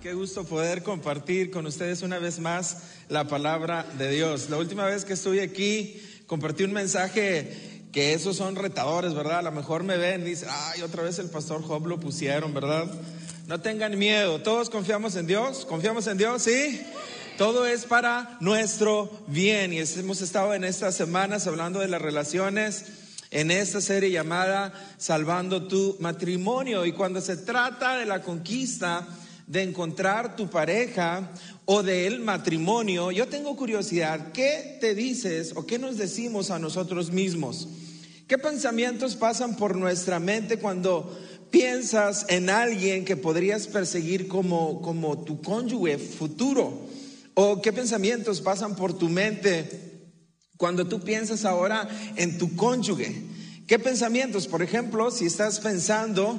Qué gusto poder compartir con ustedes una vez más la palabra de Dios. La última vez que estuve aquí compartí un mensaje que esos son retadores, ¿verdad? A lo mejor me ven y dicen, ay, otra vez el pastor Job lo pusieron, ¿verdad? No tengan miedo, todos confiamos en Dios, confiamos en Dios, ¿sí? Todo es para nuestro bien y hemos estado en estas semanas hablando de las relaciones en esta serie llamada Salvando tu matrimonio. Y cuando se trata de la conquista de encontrar tu pareja o del matrimonio, yo tengo curiosidad, ¿qué te dices o qué nos decimos a nosotros mismos? ¿Qué pensamientos pasan por nuestra mente cuando piensas en alguien que podrías perseguir como, como tu cónyuge futuro? ¿O qué pensamientos pasan por tu mente cuando tú piensas ahora en tu cónyuge? ¿Qué pensamientos? Por ejemplo, si estás pensando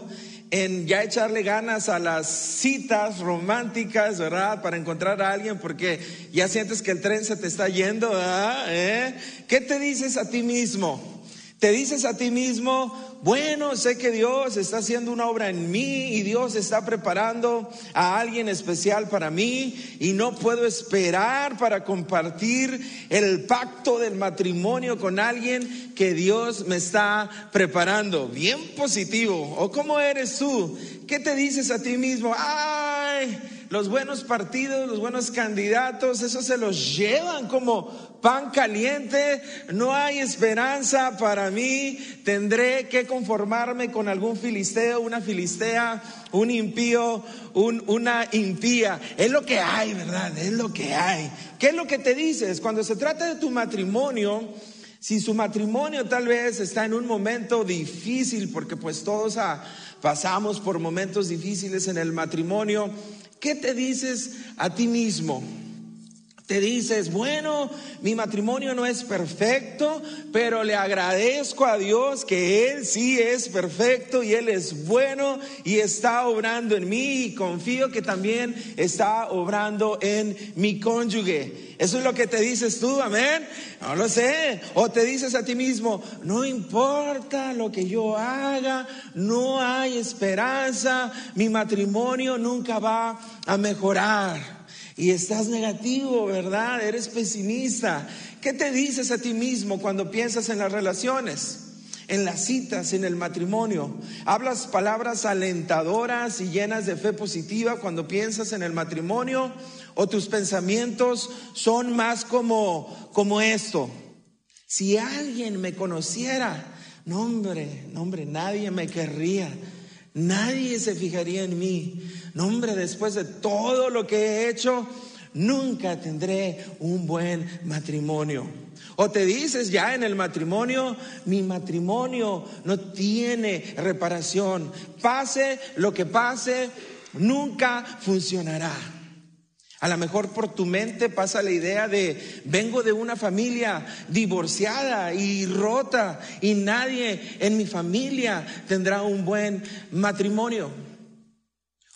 en ya echarle ganas a las citas románticas, ¿verdad? Para encontrar a alguien porque ya sientes que el tren se te está yendo, ¿verdad? ¿Eh? ¿Qué te dices a ti mismo? Te dices a ti mismo, bueno, sé que Dios está haciendo una obra en mí y Dios está preparando a alguien especial para mí y no puedo esperar para compartir el pacto del matrimonio con alguien que Dios me está preparando. Bien positivo. ¿O cómo eres tú? ¿Qué te dices a ti mismo? Ay los buenos partidos, los buenos candidatos, eso se los llevan como pan caliente, no hay esperanza para mí, tendré que conformarme con algún filisteo, una filistea, un impío, una impía. Es lo que hay, ¿verdad? Es lo que hay. ¿Qué es lo que te dices? Cuando se trata de tu matrimonio, si su matrimonio tal vez está en un momento difícil, porque pues todos pasamos por momentos difíciles en el matrimonio, ¿Qué te dices a ti mismo? Te dices, bueno, mi matrimonio no es perfecto, pero le agradezco a Dios que Él sí es perfecto y Él es bueno y está obrando en mí y confío que también está obrando en mi cónyuge. Eso es lo que te dices tú, amén. No lo sé. O te dices a ti mismo, no importa lo que yo haga, no hay esperanza, mi matrimonio nunca va a mejorar y estás negativo, ¿verdad? Eres pesimista. ¿Qué te dices a ti mismo cuando piensas en las relaciones? En las citas, en el matrimonio. Hablas palabras alentadoras y llenas de fe positiva cuando piensas en el matrimonio o tus pensamientos son más como, como esto. Si alguien me conociera, no hombre, no hombre, nadie me querría, nadie se fijaría en mí. No, hombre, después de todo lo que he hecho, nunca tendré un buen matrimonio. O te dices ya en el matrimonio, mi matrimonio no tiene reparación. Pase lo que pase, nunca funcionará. A lo mejor por tu mente pasa la idea de, vengo de una familia divorciada y rota y nadie en mi familia tendrá un buen matrimonio.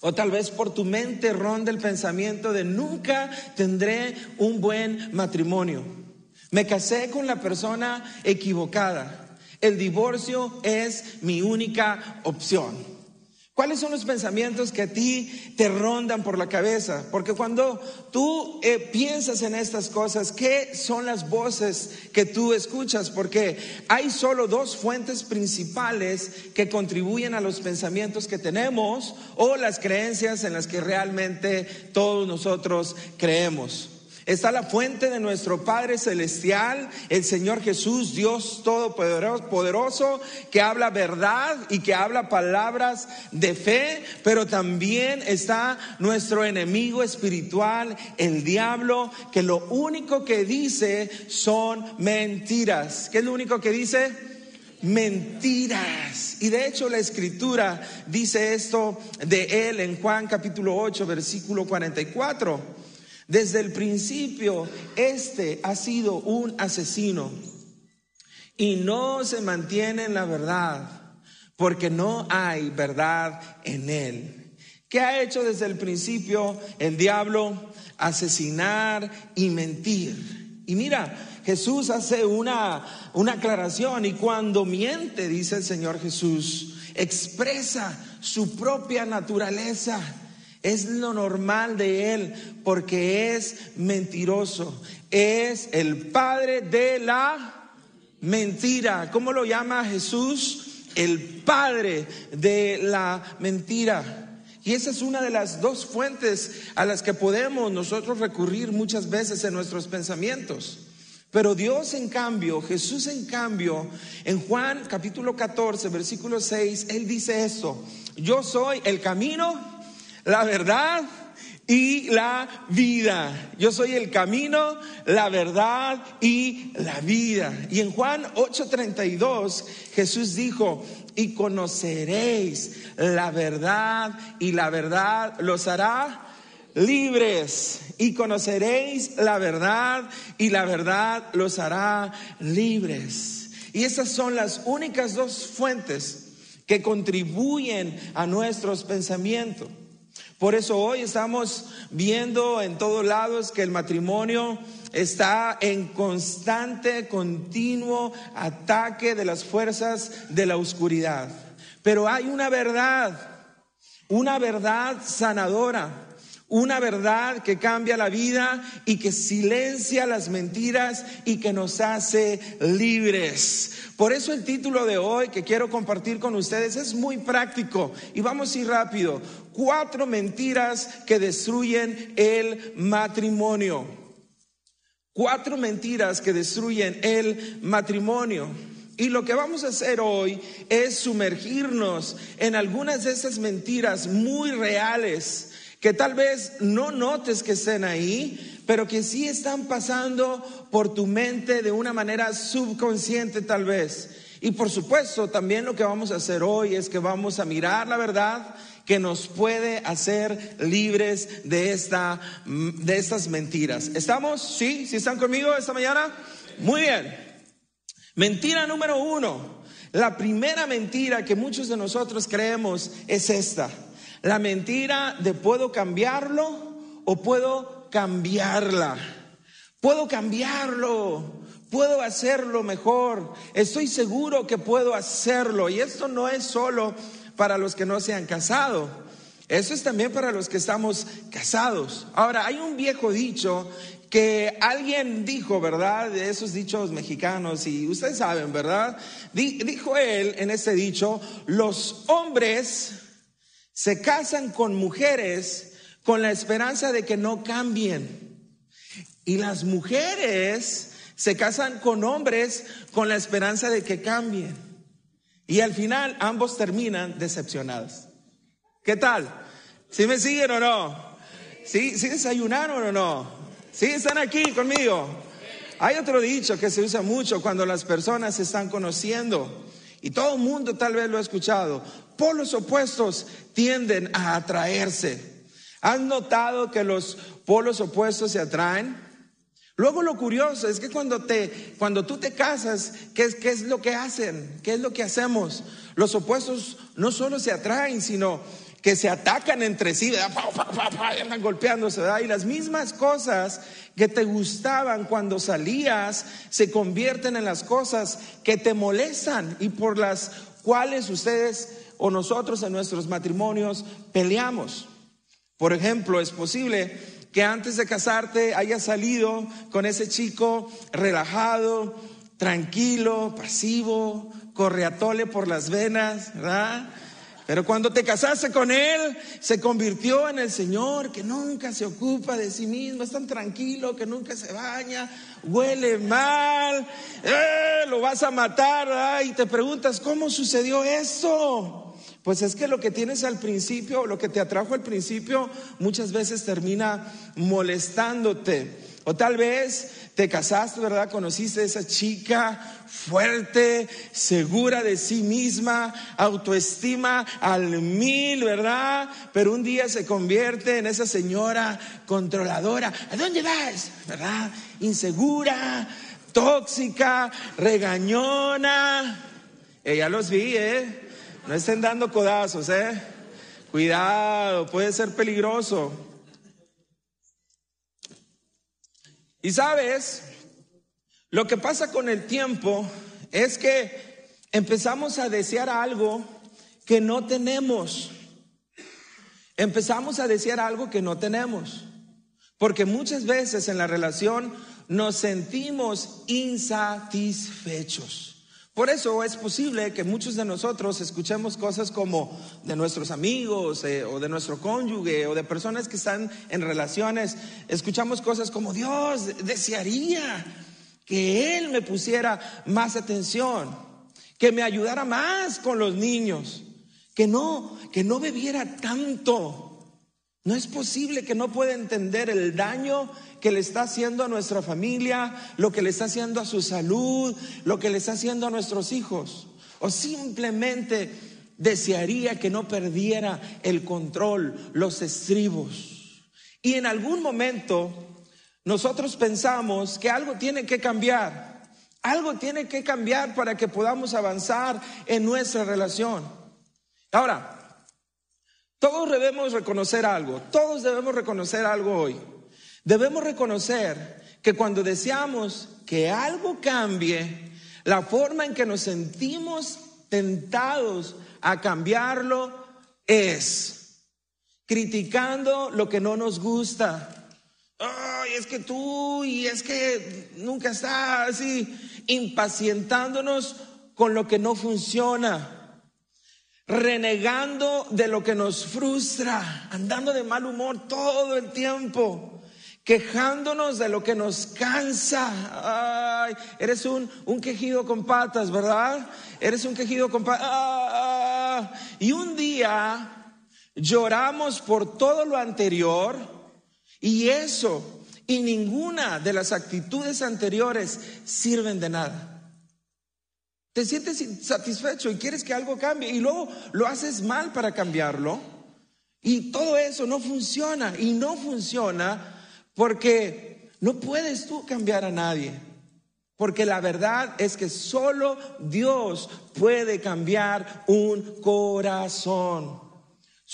O tal vez por tu mente ronda el pensamiento de nunca tendré un buen matrimonio. Me casé con la persona equivocada. El divorcio es mi única opción. ¿Cuáles son los pensamientos que a ti te rondan por la cabeza? Porque cuando tú eh, piensas en estas cosas, ¿qué son las voces que tú escuchas? Porque hay solo dos fuentes principales que contribuyen a los pensamientos que tenemos o las creencias en las que realmente todos nosotros creemos. Está la fuente de nuestro Padre Celestial, el Señor Jesús, Dios Todopoderoso, que habla verdad y que habla palabras de fe, pero también está nuestro enemigo espiritual, el diablo, que lo único que dice son mentiras. ¿Qué es lo único que dice? Mentiras. Y de hecho la escritura dice esto de él en Juan capítulo 8, versículo 44. Desde el principio, este ha sido un asesino y no se mantiene en la verdad porque no hay verdad en él. ¿Qué ha hecho desde el principio el diablo? Asesinar y mentir. Y mira, Jesús hace una, una aclaración y cuando miente, dice el Señor Jesús, expresa su propia naturaleza Es lo normal de él porque es mentiroso. Es el padre de la mentira. ¿Cómo lo llama Jesús? El padre de la mentira. Y esa es una de las dos fuentes a las que podemos nosotros recurrir muchas veces en nuestros pensamientos. Pero Dios en cambio, Jesús en cambio, en Juan capítulo 14, versículo 6, Él dice esto, yo soy el camino, la verdad y la vida. Yo soy el camino, la verdad y la vida. Y en Juan 8:32 Jesús dijo, y conoceréis la verdad y la verdad los hará libres y conoceréis la verdad y la verdad los hará libres. Y esas son las únicas dos fuentes que contribuyen a nuestros pensamientos. Por eso hoy estamos viendo en todos lados que el matrimonio está en constante, continuo ataque de las fuerzas de la oscuridad. Pero hay una verdad, una verdad sanadora una verdad que cambia la vida y que silencia las mentiras y que nos hace libres. Por eso el título de hoy que quiero compartir con ustedes es muy práctico y vamos a ir rápido. Cuatro mentiras que destruyen el matrimonio. Cuatro mentiras que destruyen el matrimonio. Y lo que vamos a hacer hoy es sumergirnos en algunas de esas mentiras muy reales que tal vez no notes que estén ahí, pero que sí están pasando por tu mente de una manera subconsciente tal vez. Y por supuesto, también lo que vamos a hacer hoy es que vamos a mirar la verdad que nos puede hacer libres de, esta, de estas mentiras. ¿Estamos? ¿Sí? ¿Sí están conmigo esta mañana? Muy bien. Mentira número uno. La primera mentira que muchos de nosotros creemos es esta. La mentira de puedo cambiarlo o puedo cambiarla. Puedo cambiarlo, puedo hacerlo mejor. Estoy seguro que puedo hacerlo. Y esto no es solo para los que no se han casado. Eso es también para los que estamos casados. Ahora, hay un viejo dicho que alguien dijo, ¿verdad? De esos dichos mexicanos, y ustedes saben, ¿verdad? Dijo él en ese dicho, los hombres se casan con mujeres con la esperanza de que no cambien. Y las mujeres se casan con hombres con la esperanza de que cambien. Y al final ambos terminan decepcionados. ¿Qué tal? ¿Sí me siguen o no? ¿Sí, ¿Sí desayunaron o no? ¿Sí están aquí conmigo? Hay otro dicho que se usa mucho cuando las personas se están conociendo. Y todo el mundo tal vez lo ha escuchado polos opuestos tienden a atraerse. ¿Has notado que los polos opuestos se atraen? Luego lo curioso es que cuando te cuando tú te casas, ¿qué es, qué es lo que hacen? ¿Qué es lo que hacemos? Los opuestos no solo se atraen, sino que se atacan entre sí, andan golpeándose, ¿verdad? Y las mismas cosas que te gustaban cuando salías se convierten en las cosas que te molestan y por las cuales ustedes o nosotros en nuestros matrimonios peleamos. Por ejemplo, es posible que antes de casarte hayas salido con ese chico relajado, tranquilo, pasivo, correatole por las venas, ¿verdad? Pero cuando te casaste con él, se convirtió en el Señor que nunca se ocupa de sí mismo, es tan tranquilo que nunca se baña, huele mal, eh, lo vas a matar, y te preguntas, ¿cómo sucedió eso? Pues es que lo que tienes al principio, lo que te atrajo al principio, muchas veces termina molestándote. O tal vez te casaste, ¿verdad? Conociste a esa chica fuerte, segura de sí misma, autoestima al mil, ¿verdad? Pero un día se convierte en esa señora controladora. ¿A dónde vas? ¿Verdad? Insegura, tóxica, regañona. Ella los vi, ¿eh? No estén dando codazos, ¿eh? Cuidado, puede ser peligroso. Y sabes, lo que pasa con el tiempo es que empezamos a desear algo que no tenemos. empezamos a desear algo que no tenemos. Porque muchas veces en la relación nos sentimos insatisfechos. Por eso es posible que muchos de nosotros escuchemos cosas como de nuestros amigos eh, o de nuestro cónyuge o de personas que están en relaciones, escuchamos cosas como Dios desearía que Él me pusiera más atención, que me ayudara más con los niños, que no, que no bebiera tanto. No es posible que no pueda entender el daño que le está haciendo a nuestra familia, lo que le está haciendo a su salud, lo que le está haciendo a nuestros hijos. O simplemente desearía que no perdiera el control, los estribos. Y en algún momento nosotros pensamos que algo tiene que cambiar. Algo tiene que cambiar para que podamos avanzar en nuestra relación. Ahora, todos debemos reconocer algo, todos debemos reconocer algo hoy. Debemos reconocer que cuando deseamos que algo cambie, la forma en que nos sentimos tentados a cambiarlo es criticando lo que no nos gusta. Ay, es que tú y es que nunca estás así, impacientándonos con lo que no funciona, renegando de lo que nos frustra, andando de mal humor todo el tiempo quejándonos de lo que nos cansa. Eres un, un quejido con patas, ¿verdad? Eres un quejido con patas. Ah, y un día lloramos por todo lo anterior y eso y ninguna de las actitudes anteriores sirven de nada. Te sientes insatisfecho y quieres que algo cambie y luego lo haces mal para cambiarlo. Y todo eso no funciona y no funciona porque no puedes tú cambiar a nadie. Porque la verdad es que solo Dios puede cambiar un corazón.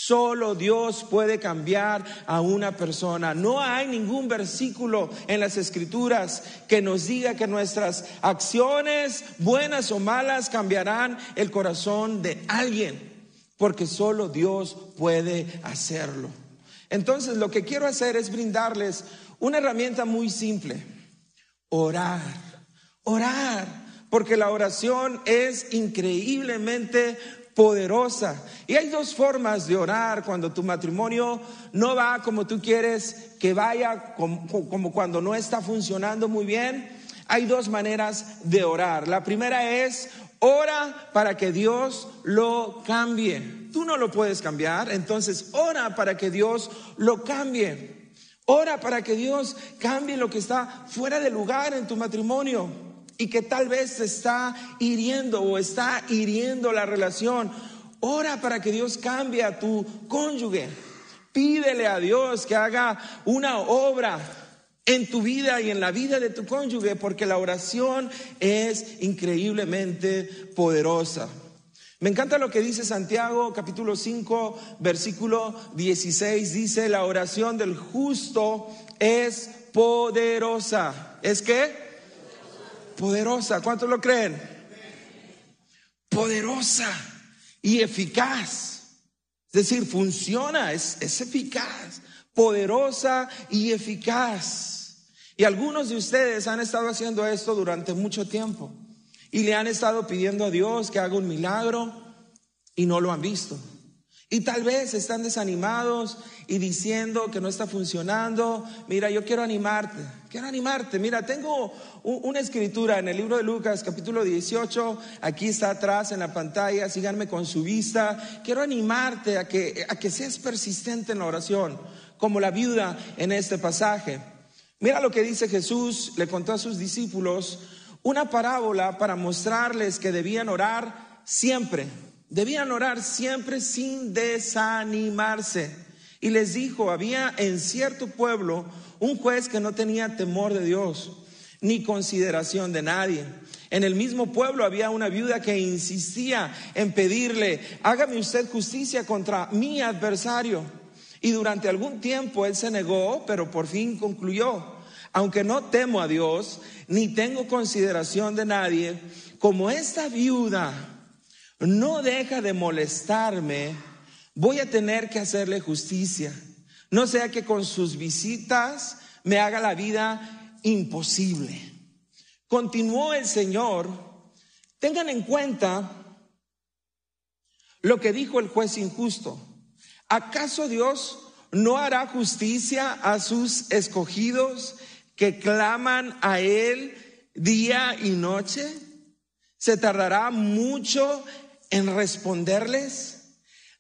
Solo Dios puede cambiar a una persona. No hay ningún versículo en las escrituras que nos diga que nuestras acciones, buenas o malas, cambiarán el corazón de alguien. Porque solo Dios puede hacerlo. Entonces lo que quiero hacer es brindarles una herramienta muy simple. Orar, orar, porque la oración es increíblemente poderosa. Y hay dos formas de orar cuando tu matrimonio no va como tú quieres que vaya, como, cuando no está funcionando muy bien. Hay dos maneras de orar. La primera es ora para que Dios lo cambie. Tú no lo puedes cambiar, entonces ora para que Dios lo cambie. Ora para que Dios cambie lo que está fuera de lugar en tu matrimonio y que tal vez está hiriendo o está hiriendo la relación. Ora para que Dios cambie a tu cónyuge. Pídele a Dios que haga una obra en tu vida y en la vida de tu cónyuge, porque la oración es increíblemente poderosa. Me encanta lo que dice Santiago capítulo 5 versículo 16. Dice, la oración del justo es poderosa. ¿Es qué? Poderosa. ¿Cuántos lo creen? Poderosa y eficaz. Es decir, funciona, es, es eficaz, poderosa y eficaz. Y algunos de ustedes han estado haciendo esto durante mucho tiempo y le han estado pidiendo a Dios que haga un milagro y no lo han visto. Y tal vez están desanimados y diciendo que no está funcionando. Mira, yo quiero animarte, quiero animarte. Mira, tengo una escritura en el libro de Lucas, capítulo 18. Aquí está atrás en la pantalla. Síganme con su vista. Quiero animarte a que, a que seas persistente en la oración, como la viuda en este pasaje. Mira lo que dice Jesús, le contó a sus discípulos una parábola para mostrarles que debían orar siempre, debían orar siempre sin desanimarse. Y les dijo, había en cierto pueblo un juez que no tenía temor de Dios, ni consideración de nadie. En el mismo pueblo había una viuda que insistía en pedirle, hágame usted justicia contra mi adversario. Y durante algún tiempo él se negó, pero por fin concluyó, aunque no temo a Dios, ni tengo consideración de nadie, como esta viuda no deja de molestarme, voy a tener que hacerle justicia. No sea que con sus visitas me haga la vida imposible. Continuó el Señor, tengan en cuenta lo que dijo el juez injusto. ¿Acaso Dios no hará justicia a sus escogidos que claman a Él día y noche? ¿Se tardará mucho en responderles?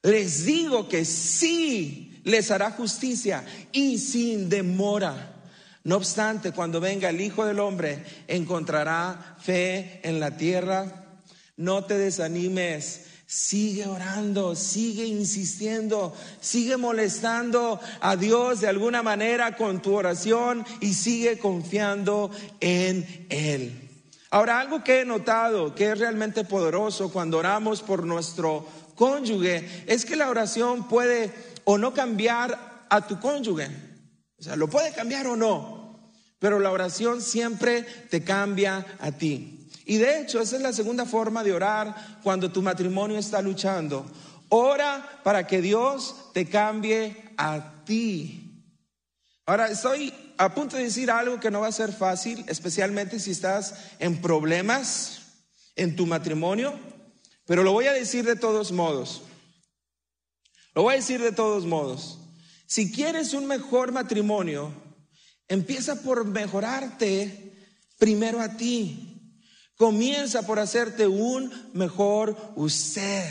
Les digo que sí les hará justicia y sin demora. No obstante, cuando venga el Hijo del Hombre, encontrará fe en la tierra. No te desanimes. Sigue orando, sigue insistiendo, sigue molestando a Dios de alguna manera con tu oración y sigue confiando en Él. Ahora, algo que he notado que es realmente poderoso cuando oramos por nuestro cónyuge es que la oración puede o no cambiar a tu cónyuge. O sea, lo puede cambiar o no, pero la oración siempre te cambia a ti. Y de hecho, esa es la segunda forma de orar cuando tu matrimonio está luchando. Ora para que Dios te cambie a ti. Ahora, estoy a punto de decir algo que no va a ser fácil, especialmente si estás en problemas en tu matrimonio, pero lo voy a decir de todos modos. Lo voy a decir de todos modos. Si quieres un mejor matrimonio, empieza por mejorarte primero a ti. Comienza por hacerte un mejor usted.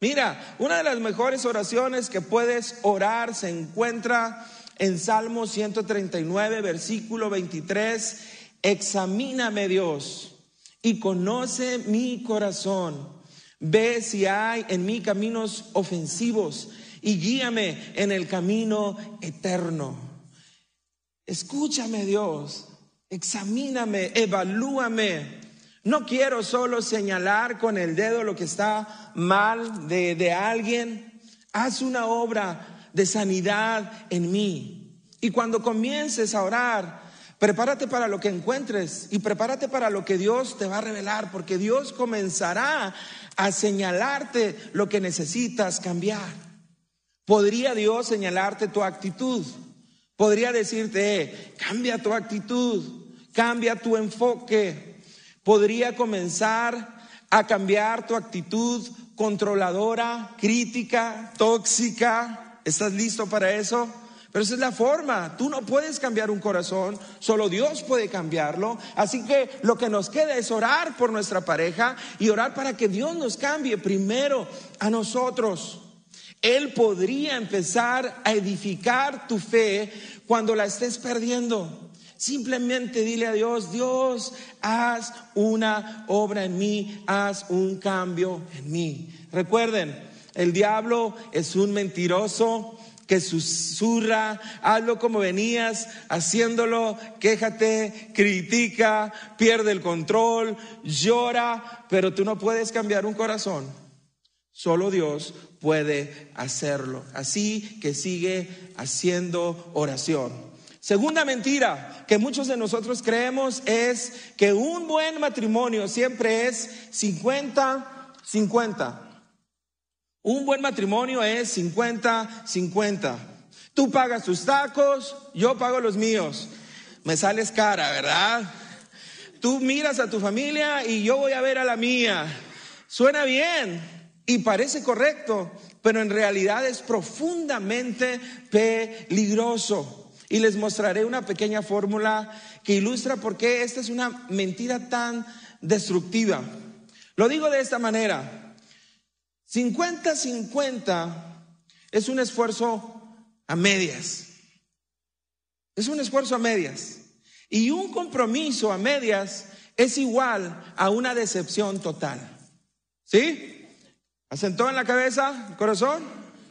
Mira, una de las mejores oraciones que puedes orar se encuentra en Salmo 139, versículo 23. Examíname Dios y conoce mi corazón. Ve si hay en mí caminos ofensivos y guíame en el camino eterno. Escúchame Dios, examíname, evalúame. No quiero solo señalar con el dedo lo que está mal de, de alguien. Haz una obra de sanidad en mí. Y cuando comiences a orar, prepárate para lo que encuentres y prepárate para lo que Dios te va a revelar, porque Dios comenzará a señalarte lo que necesitas cambiar. Podría Dios señalarte tu actitud. Podría decirte, eh, cambia tu actitud, cambia tu enfoque, podría comenzar a cambiar tu actitud controladora, crítica, tóxica. ¿Estás listo para eso? Pero esa es la forma. Tú no puedes cambiar un corazón, solo Dios puede cambiarlo. Así que lo que nos queda es orar por nuestra pareja y orar para que Dios nos cambie primero a nosotros. Él podría empezar a edificar tu fe cuando la estés perdiendo. Simplemente dile a Dios, Dios, haz una obra en mí, haz un cambio en mí. Recuerden, el diablo es un mentiroso que susurra, hazlo como venías, haciéndolo, quéjate, critica, pierde el control, llora, pero tú no puedes cambiar un corazón. Solo Dios puede hacerlo. Así que sigue haciendo oración. Segunda mentira que muchos de nosotros creemos es que un buen matrimonio siempre es 50-50. Un buen matrimonio es 50-50. Tú pagas tus tacos, yo pago los míos. Me sales cara, ¿verdad? Tú miras a tu familia y yo voy a ver a la mía. Suena bien y parece correcto, pero en realidad es profundamente peligroso. Y les mostraré una pequeña fórmula que ilustra por qué esta es una mentira tan destructiva. Lo digo de esta manera. 50-50 es un esfuerzo a medias. Es un esfuerzo a medias. Y un compromiso a medias es igual a una decepción total. ¿Sí? ¿Asentó en la cabeza, corazón?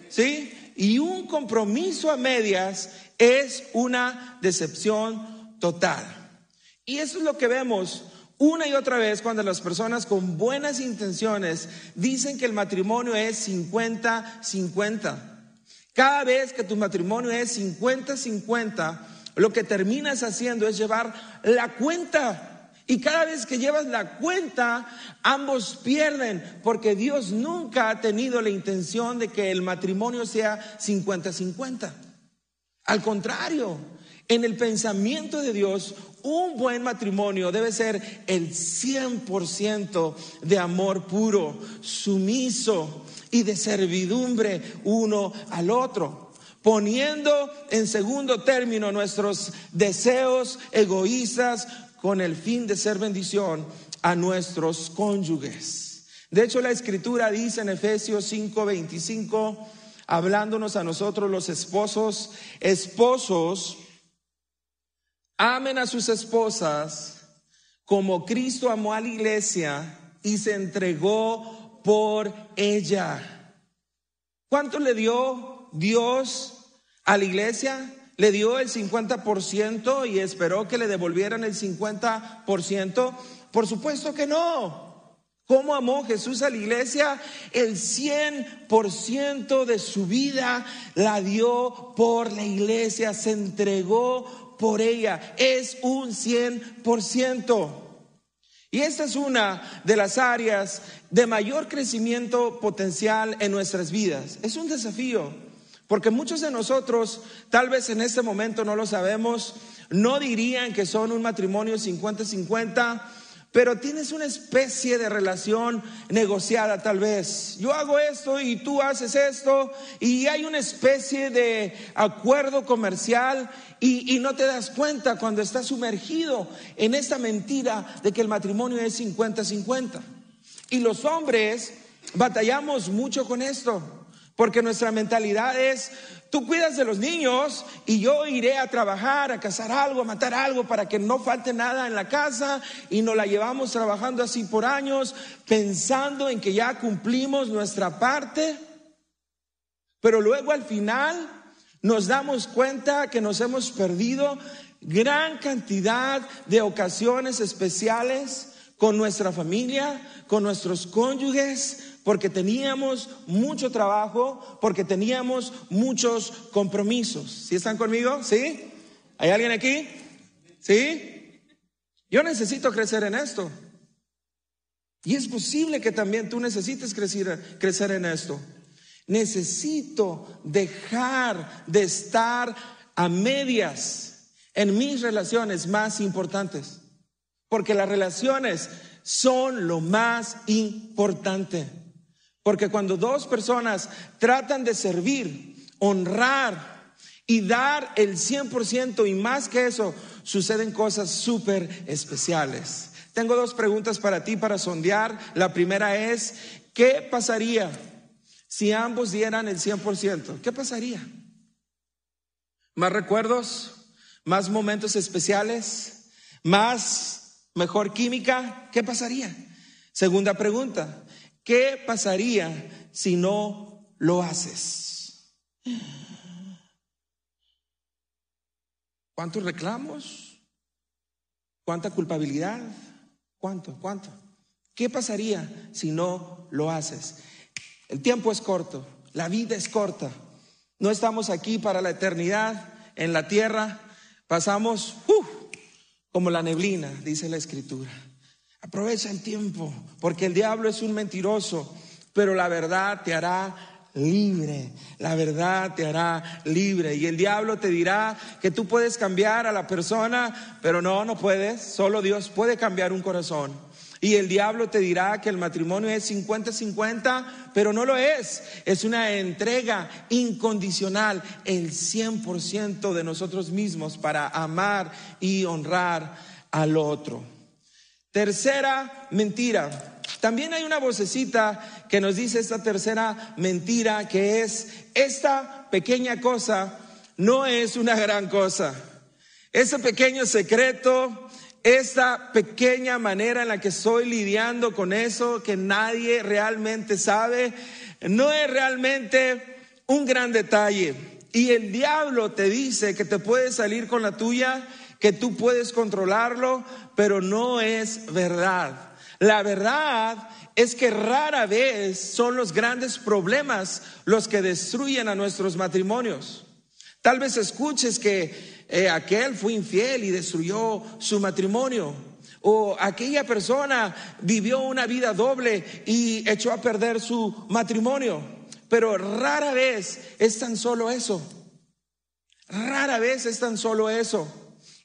¿Sí? Y un compromiso a medias es una decepción total. Y eso es lo que vemos una y otra vez cuando las personas con buenas intenciones dicen que el matrimonio es 50-50. Cada vez que tu matrimonio es 50-50, lo que terminas haciendo es llevar la cuenta Y cada vez que llevas la cuenta, ambos pierden, porque Dios nunca ha tenido la intención de que el matrimonio sea 50-50. Al contrario, en el pensamiento de Dios, un buen matrimonio debe ser el 100% de amor puro, sumiso y de servidumbre uno al otro poniendo en segundo término nuestros deseos egoístas con el fin de ser bendición a nuestros cónyuges. De hecho, la escritura dice en Efesios 5:25, hablándonos a nosotros los esposos, esposos, amen a sus esposas como Cristo amó a la iglesia y se entregó por ella. ¿Cuánto le dio Dios a la iglesia? le dio el 50% y esperó que le devolvieran el 50%? Por supuesto que no. ¿Cómo amó Jesús a la iglesia? El 100% de su vida la dio por la iglesia, se entregó por ella. Es un 100%. Y esta es una de las áreas de mayor crecimiento potencial en nuestras vidas. Es un desafío. Porque muchos de nosotros, tal vez en este momento no lo sabemos, no dirían que son un matrimonio 50-50, pero tienes una especie de relación negociada tal vez. Yo hago esto y tú haces esto y hay una especie de acuerdo comercial y, no te das cuenta cuando estás sumergido en esta mentira de que el matrimonio es 50-50. Y los hombres batallamos mucho con esto. Porque nuestra mentalidad es, tú cuidas de los niños y yo iré a trabajar, a cazar algo, a matar algo para que no falte nada en la casa y nos la llevamos trabajando así por años, pensando en que ya cumplimos nuestra parte. Pero luego al final nos damos cuenta que nos hemos perdido gran cantidad de ocasiones especiales con nuestra familia, con nuestros cónyuges, porque teníamos mucho trabajo, porque teníamos muchos compromisos. ¿Sí están conmigo? ¿Sí? ¿Hay alguien aquí? ¿Sí? Yo necesito crecer en esto. Y es posible que también tú necesites crecer, crecer en esto. Necesito dejar de estar a medias en mis relaciones más importantes. Porque las relaciones son lo más importante. Porque cuando dos personas tratan de servir, honrar y dar el 100% y más que eso, suceden cosas súper especiales. Tengo dos preguntas para ti para sondear. La primera es, ¿qué pasaría si ambos dieran el 100%? ¿Qué pasaría? ¿Más recuerdos? ¿Más momentos especiales? ¿Más mejor química? ¿Qué pasaría? Segunda pregunta, ¿Qué pasaría si no lo haces? ¿Cuántos reclamos? ¿Cuánta culpabilidad? ¿Cuánto? ¿Cuánto? ¿Qué pasaría si no lo haces? El tiempo es corto, la vida es corta. No estamos aquí para la eternidad en la tierra. Pasamos como la neblina, dice la escritura. Aprovecha el tiempo, porque el diablo es un mentiroso, pero la verdad te hará libre. La verdad te hará libre. Y el diablo te dirá que tú puedes cambiar a la persona, pero no, no puedes. Solo Dios puede cambiar un corazón. Y el diablo te dirá que el matrimonio es 50-50, pero no lo es. Es una entrega incondicional, el 100% de nosotros mismos para amar y honrar al otro. Tercera mentira. También hay una vocecita que nos dice esta tercera mentira que es, esta pequeña cosa no es una gran cosa. Ese pequeño secreto, esta pequeña manera en la que estoy lidiando con eso que nadie realmente sabe, no es realmente un gran detalle. Y el diablo te dice que te puede salir con la tuya que tú puedes controlarlo, pero no es verdad. La verdad es que rara vez son los grandes problemas los que destruyen a nuestros matrimonios. Tal vez escuches que eh, aquel fue infiel y destruyó su matrimonio. O aquella persona vivió una vida doble y echó a perder su matrimonio. Pero rara vez es tan solo eso. Rara vez es tan solo eso.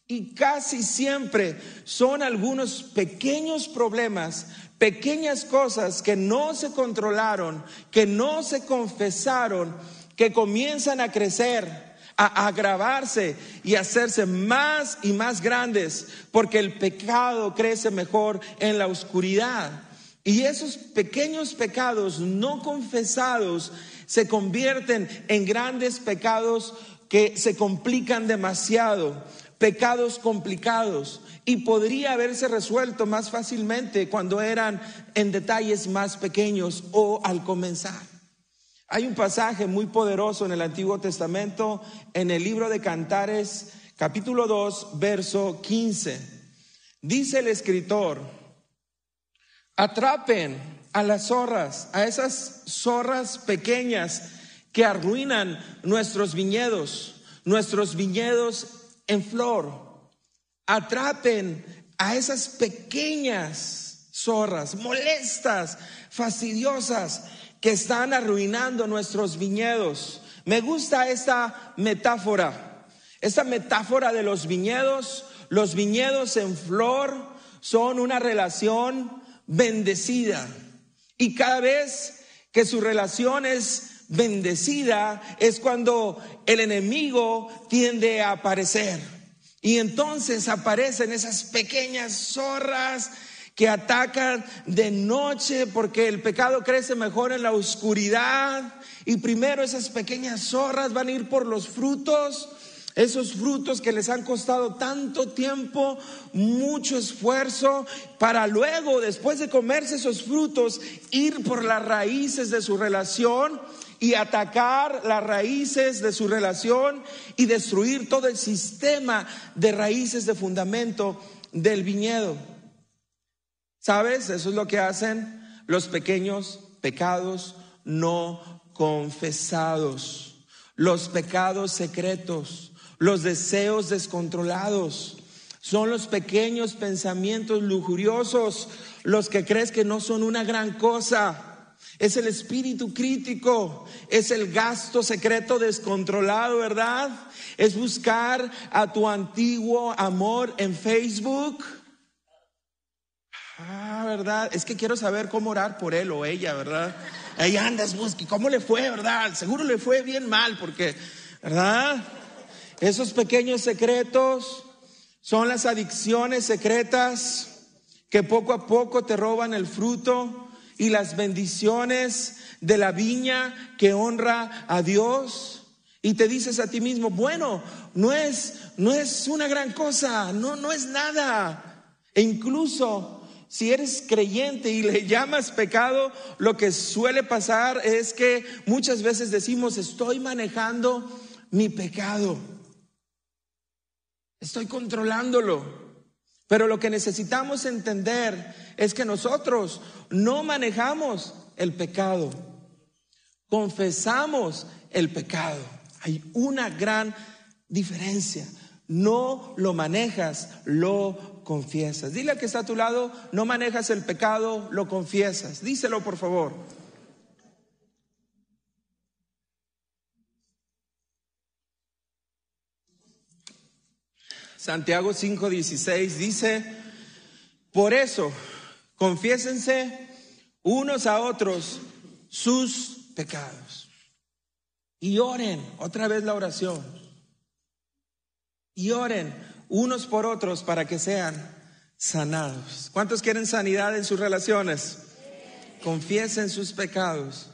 Y casi siempre son algunos pequeños problemas, pequeñas cosas que no se controlaron, que no se confesaron, que comienzan a crecer, a agravarse y hacerse más y más grandes, porque el pecado crece mejor en la oscuridad. Y esos pequeños pecados no confesados se convierten en grandes pecados que se complican demasiado, pecados complicados, y podría haberse resuelto más fácilmente cuando eran en detalles más pequeños o al comenzar. Hay un pasaje muy poderoso en el Antiguo Testamento, en el libro de Cantares, capítulo 2, verso 15. Dice el escritor, atrapen a las zorras, a esas zorras pequeñas que arruinan nuestros viñedos, nuestros viñedos en flor. Atrapen a esas pequeñas zorras, molestas, fastidiosas, que están arruinando nuestros viñedos. Me gusta esta metáfora, esta metáfora de los viñedos. Los viñedos en flor son una relación bendecida. Y cada vez que su relación es bendecida es cuando el enemigo tiende a aparecer. Y entonces aparecen esas pequeñas zorras que atacan de noche porque el pecado crece mejor en la oscuridad. Y primero esas pequeñas zorras van a ir por los frutos esos frutos que les han costado tanto tiempo, mucho esfuerzo, para luego, después de comerse esos frutos, ir por las raíces de su relación y atacar las raíces de su relación y destruir todo el sistema de raíces de fundamento del viñedo. ¿Sabes? Eso es lo que hacen los pequeños pecados no confesados, los pecados secretos los deseos descontrolados, son los pequeños pensamientos lujuriosos, los que crees que no son una gran cosa. Es el espíritu crítico, es el gasto secreto descontrolado, ¿verdad? Es buscar a tu antiguo amor en Facebook. Ah, ¿verdad? Es que quiero saber cómo orar por él o ella, ¿verdad? Ahí andas, busque, ¿cómo le fue, verdad? Seguro le fue bien mal, porque, ¿verdad? Esos pequeños secretos son las adicciones secretas que poco a poco te roban el fruto y las bendiciones de la viña que honra a Dios. Y te dices a ti mismo, bueno, no es, no es una gran cosa, no, no es nada. E incluso si eres creyente y le llamas pecado, lo que suele pasar es que muchas veces decimos, estoy manejando mi pecado. Estoy controlándolo. Pero lo que necesitamos entender es que nosotros no manejamos el pecado, confesamos el pecado. Hay una gran diferencia. No lo manejas, lo confiesas. Dile al que está a tu lado, no manejas el pecado, lo confiesas. Díselo por favor. Santiago 5:16 dice, por eso, confiésense unos a otros sus pecados. Y oren, otra vez la oración. Y oren unos por otros para que sean sanados. ¿Cuántos quieren sanidad en sus relaciones? Confiesen sus pecados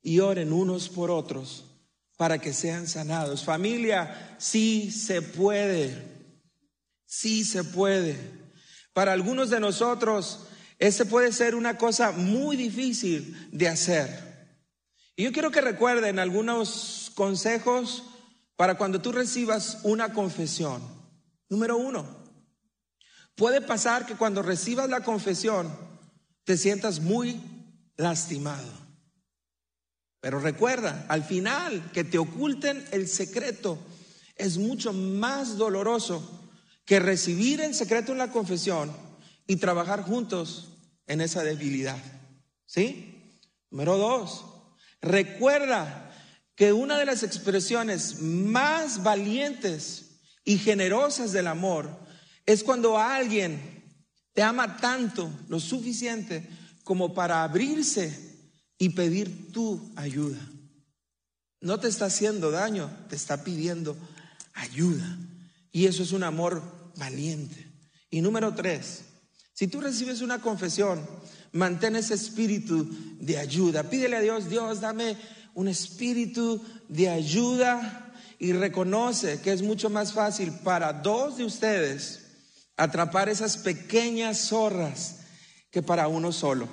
y oren unos por otros para que sean sanados. Familia, sí se puede. Sí se puede. Para algunos de nosotros, ese puede ser una cosa muy difícil de hacer. Y yo quiero que recuerden algunos consejos para cuando tú recibas una confesión. Número uno, puede pasar que cuando recibas la confesión te sientas muy lastimado. Pero recuerda, al final, que te oculten el secreto es mucho más doloroso que recibir en secreto en la confesión y trabajar juntos en esa debilidad. ¿Sí? Número dos, recuerda que una de las expresiones más valientes y generosas del amor es cuando alguien te ama tanto, lo suficiente, como para abrirse y pedir tu ayuda. No te está haciendo daño, te está pidiendo ayuda. Y eso es un amor valiente. Y número tres, si tú recibes una confesión, mantén ese espíritu de ayuda. Pídele a Dios, Dios, dame un espíritu de ayuda y reconoce que es mucho más fácil para dos de ustedes atrapar esas pequeñas zorras que para uno solo.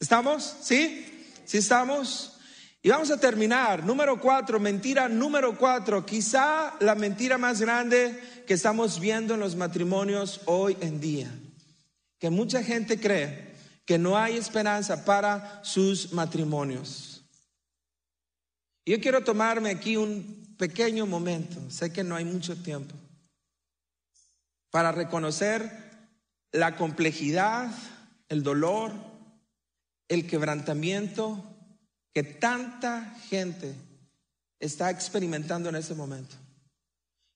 ¿Estamos? ¿Sí? ¿Sí estamos? Y vamos a terminar. Número cuatro, mentira número cuatro. Quizá la mentira más grande que estamos viendo en los matrimonios hoy en día. Que mucha gente cree que no hay esperanza para sus matrimonios. Yo quiero tomarme aquí un pequeño momento, sé que no hay mucho tiempo, para reconocer la complejidad, el dolor, el quebrantamiento que tanta gente está experimentando en ese momento.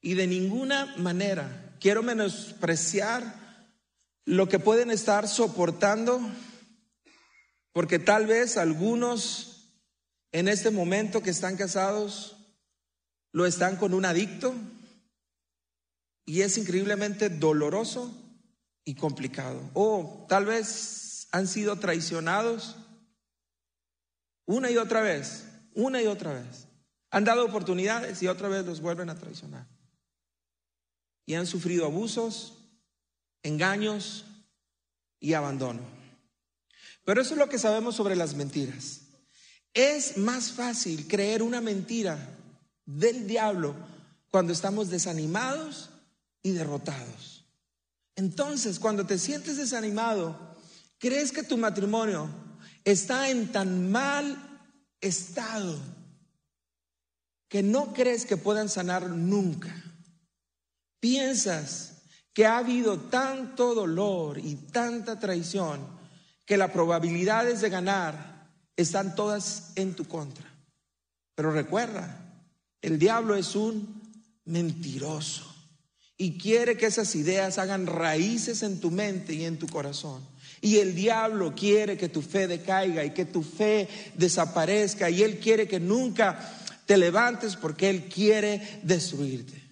Y de ninguna manera quiero menospreciar lo que pueden estar soportando, porque tal vez algunos en este momento que están casados lo están con un adicto y es increíblemente doloroso y complicado. O tal vez han sido traicionados una y otra vez, una y otra vez. Han dado oportunidades y otra vez los vuelven a traicionar. Y han sufrido abusos, engaños y abandono. Pero eso es lo que sabemos sobre las mentiras. Es más fácil creer una mentira del diablo cuando estamos desanimados y derrotados. Entonces, cuando te sientes desanimado, crees que tu matrimonio está en tan mal estado que no crees que puedan sanar nunca. Piensas que ha habido tanto dolor y tanta traición que las probabilidades de ganar están todas en tu contra. Pero recuerda, el diablo es un mentiroso y quiere que esas ideas hagan raíces en tu mente y en tu corazón. Y el diablo quiere que tu fe decaiga y que tu fe desaparezca. Y él quiere que nunca te levantes porque él quiere destruirte.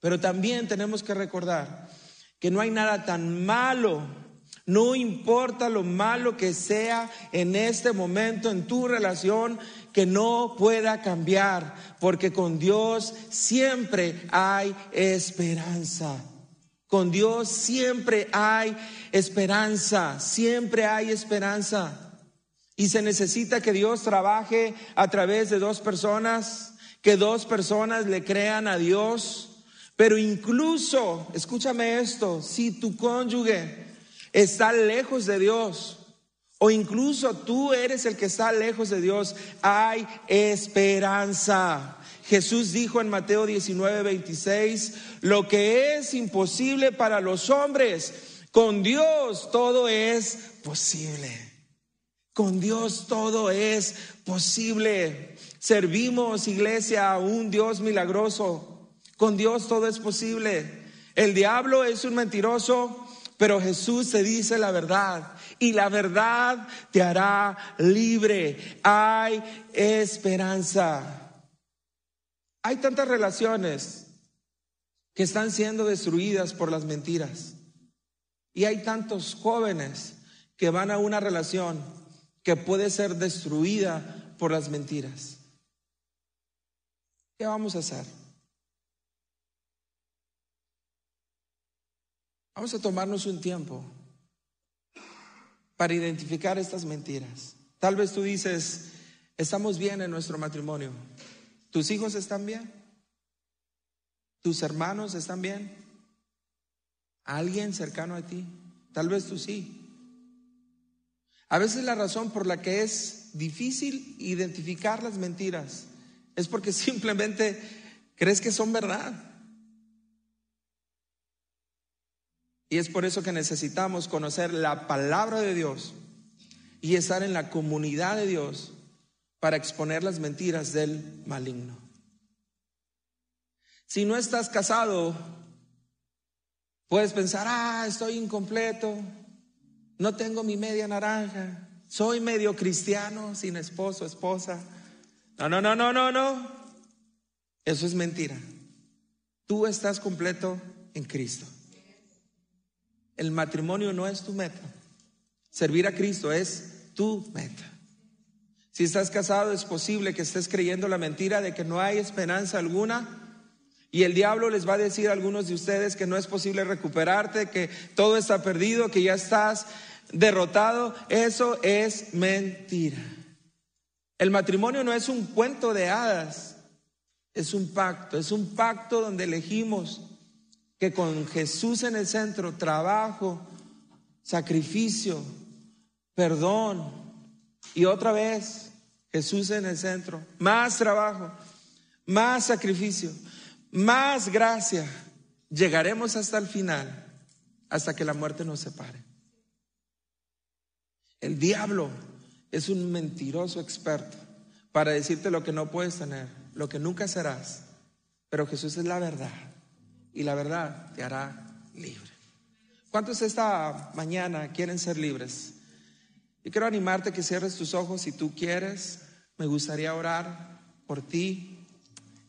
Pero también tenemos que recordar que no hay nada tan malo. No importa lo malo que sea en este momento en tu relación, que no pueda cambiar, porque con Dios siempre hay esperanza. Con Dios siempre hay esperanza, siempre hay esperanza. Y se necesita que Dios trabaje a través de dos personas, que dos personas le crean a Dios. Pero incluso, escúchame esto, si tu cónyuge está lejos de Dios, o incluso tú eres el que está lejos de Dios, hay esperanza. Jesús dijo en Mateo 19, 26, lo que es imposible para los hombres, con Dios todo es posible. Con Dios todo es posible. Servimos, iglesia, a un Dios milagroso. Con Dios todo es posible. El diablo es un mentiroso, pero Jesús te dice la verdad y la verdad te hará libre. Hay esperanza. Hay tantas relaciones que están siendo destruidas por las mentiras. Y hay tantos jóvenes que van a una relación que puede ser destruida por las mentiras. ¿Qué vamos a hacer? Vamos a tomarnos un tiempo para identificar estas mentiras. Tal vez tú dices, estamos bien en nuestro matrimonio. ¿Tus hijos están bien? ¿Tus hermanos están bien? ¿Alguien cercano a ti? Tal vez tú sí. A veces la razón por la que es difícil identificar las mentiras es porque simplemente crees que son verdad. Y es por eso que necesitamos conocer la palabra de Dios y estar en la comunidad de Dios para exponer las mentiras del maligno. Si no estás casado, puedes pensar, ah, estoy incompleto, no tengo mi media naranja, soy medio cristiano sin esposo, esposa. No, no, no, no, no, no. Eso es mentira. Tú estás completo en Cristo. El matrimonio no es tu meta. Servir a Cristo es tu meta. Si estás casado, es posible que estés creyendo la mentira de que no hay esperanza alguna. Y el diablo les va a decir a algunos de ustedes que no es posible recuperarte, que todo está perdido, que ya estás derrotado. Eso es mentira. El matrimonio no es un cuento de hadas, es un pacto, es un pacto donde elegimos que con Jesús en el centro, trabajo, sacrificio, perdón y otra vez Jesús en el centro, más trabajo, más sacrificio, más gracia, llegaremos hasta el final, hasta que la muerte nos separe. El diablo es un mentiroso experto para decirte lo que no puedes tener, lo que nunca serás, pero Jesús es la verdad y la verdad te hará libre. ¿Cuántos esta mañana quieren ser libres? Y quiero animarte que cierres tus ojos si tú quieres. Me gustaría orar por ti.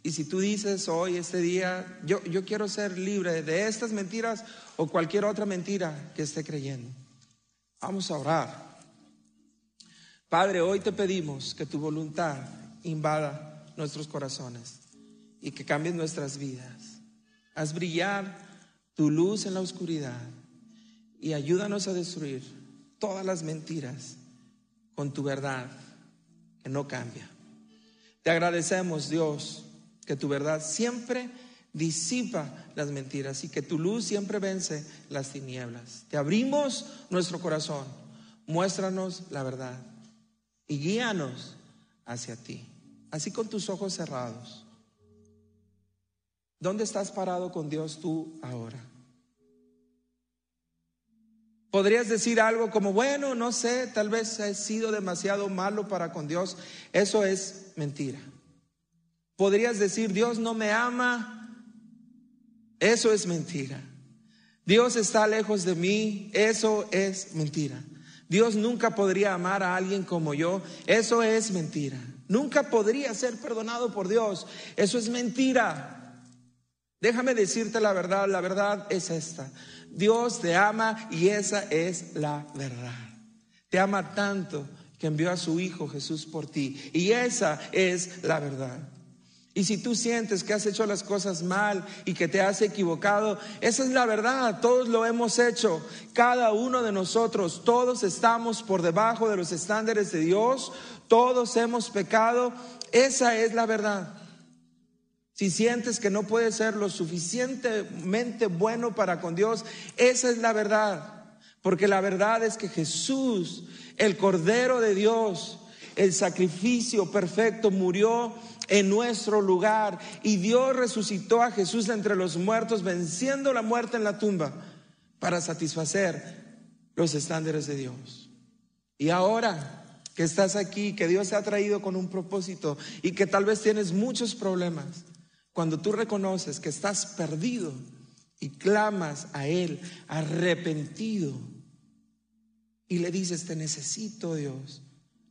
Y si tú dices hoy, este día, yo, yo quiero ser libre de estas mentiras o cualquier otra mentira que esté creyendo. Vamos a orar. Padre, hoy te pedimos que tu voluntad invada nuestros corazones y que cambie nuestras vidas. Haz brillar tu luz en la oscuridad y ayúdanos a destruir todas las mentiras con tu verdad que no cambia. Te agradecemos, Dios, que tu verdad siempre disipa las mentiras y que tu luz siempre vence las tinieblas. Te abrimos nuestro corazón, muéstranos la verdad y guíanos hacia ti, así con tus ojos cerrados. ¿Dónde estás parado con Dios tú ahora? Podrías decir algo como, bueno, no sé, tal vez he sido demasiado malo para con Dios. Eso es mentira. Podrías decir, Dios no me ama. Eso es mentira. Dios está lejos de mí. Eso es mentira. Dios nunca podría amar a alguien como yo. Eso es mentira. Nunca podría ser perdonado por Dios. Eso es mentira. Déjame decirte la verdad. La verdad es esta. Dios te ama y esa es la verdad. Te ama tanto que envió a su Hijo Jesús por ti. Y esa es la verdad. Y si tú sientes que has hecho las cosas mal y que te has equivocado, esa es la verdad, todos lo hemos hecho, cada uno de nosotros, todos estamos por debajo de los estándares de Dios, todos hemos pecado, esa es la verdad. Si sientes que no puedes ser lo suficientemente bueno para con Dios, esa es la verdad. Porque la verdad es que Jesús, el Cordero de Dios, el sacrificio perfecto, murió en nuestro lugar y Dios resucitó a Jesús entre los muertos, venciendo la muerte en la tumba para satisfacer los estándares de Dios. Y ahora que estás aquí, que Dios te ha traído con un propósito y que tal vez tienes muchos problemas, cuando tú reconoces que estás perdido y clamas a Él arrepentido y le dices, te necesito Dios,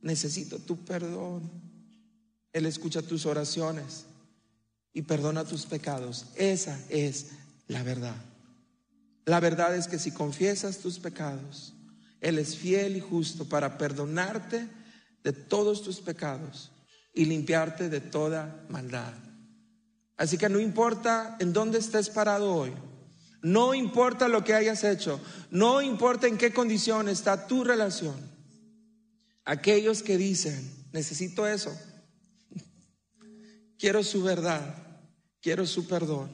necesito tu perdón. Él escucha tus oraciones y perdona tus pecados. Esa es la verdad. La verdad es que si confiesas tus pecados, Él es fiel y justo para perdonarte de todos tus pecados y limpiarte de toda maldad. Así que no importa en dónde estés parado hoy, no importa lo que hayas hecho, no importa en qué condición está tu relación. Aquellos que dicen, necesito eso, quiero su verdad, quiero su perdón.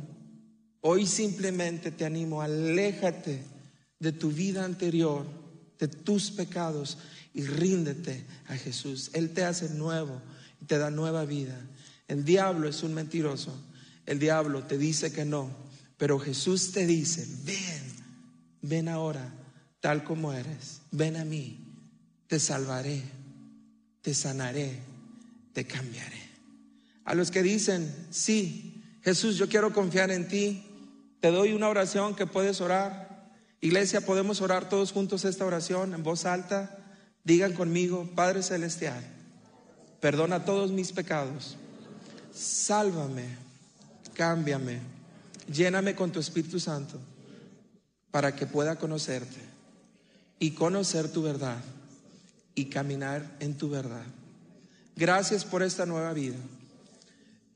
Hoy simplemente te animo, aléjate de tu vida anterior, de tus pecados y ríndete a Jesús. Él te hace nuevo y te da nueva vida. El diablo es un mentiroso el diablo te dice que no, pero Jesús te dice, ven, ven ahora, tal como eres, ven a mí, te salvaré, te sanaré, te cambiaré. A los que dicen, sí, Jesús, yo quiero confiar en ti, te doy una oración que puedes orar. Iglesia, podemos orar todos juntos esta oración en voz alta. Digan conmigo, Padre Celestial, perdona todos mis pecados, sálvame, cámbiame, lléname con tu Espíritu Santo para que pueda conocerte y conocer tu verdad y caminar en tu verdad. Gracias por esta nueva vida.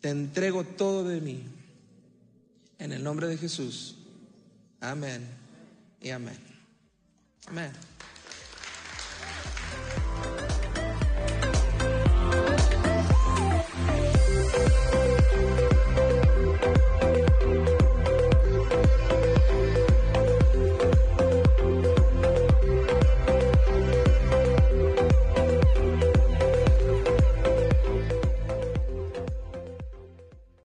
Te entrego todo de mí. En el nombre de Jesús. Amén y amén. Amén.